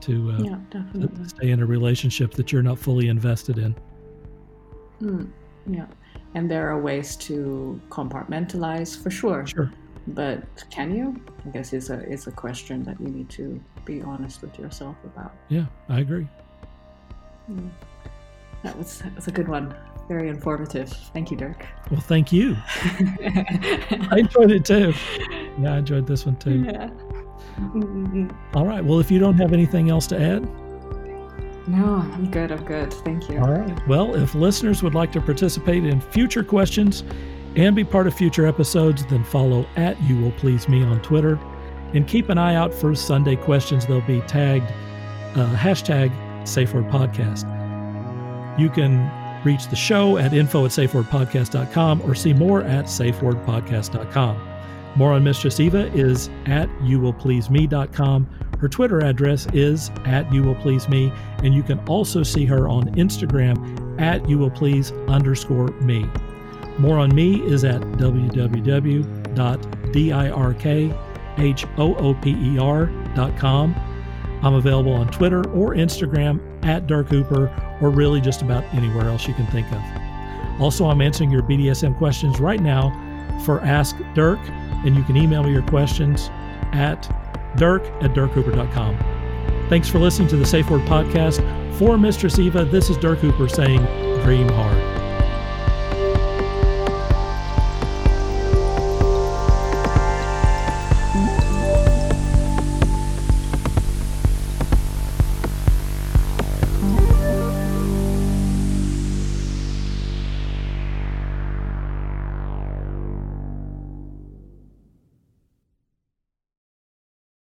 to, uh, yeah. To stay in a relationship that you're not fully invested in. Mm, yeah. And there are ways to compartmentalize for sure. Sure. But can you? I guess is a is a question that you need to be honest with yourself about. Yeah, I agree. Mm. That was that was a good one. Very informative. Thank you, Dirk. Well, thank you. I enjoyed it too. Yeah, I enjoyed this one too. Yeah. Mm-hmm. All right. Well, if you don't have anything else to add, no, I'm good. I'm good. Thank you. All right. Well, if listeners would like to participate in future questions and be part of future episodes, then follow at You Will Please Me on Twitter and keep an eye out for Sunday questions. They'll be tagged uh, hashtag Safe Word Podcast. You can reach the show at info at safewordpodcast.com or see more at safewordpodcast.com. More on Mistress Eva is at youwillpleaseme.com. Her Twitter address is at youwillpleaseme, and you can also see her on Instagram at youwillplease underscore me. More on me is at www.dirkhooper.com. I'm available on Twitter or Instagram at Dirk Hooper, or really just about anywhere else you can think of. Also, I'm answering your BDSM questions right now for Ask Dirk, and you can email me your questions at dirk at dirkhooper.com. Thanks for listening to the Safe Word Podcast. For Mistress Eva, this is Dirk Hooper saying, Dream hard.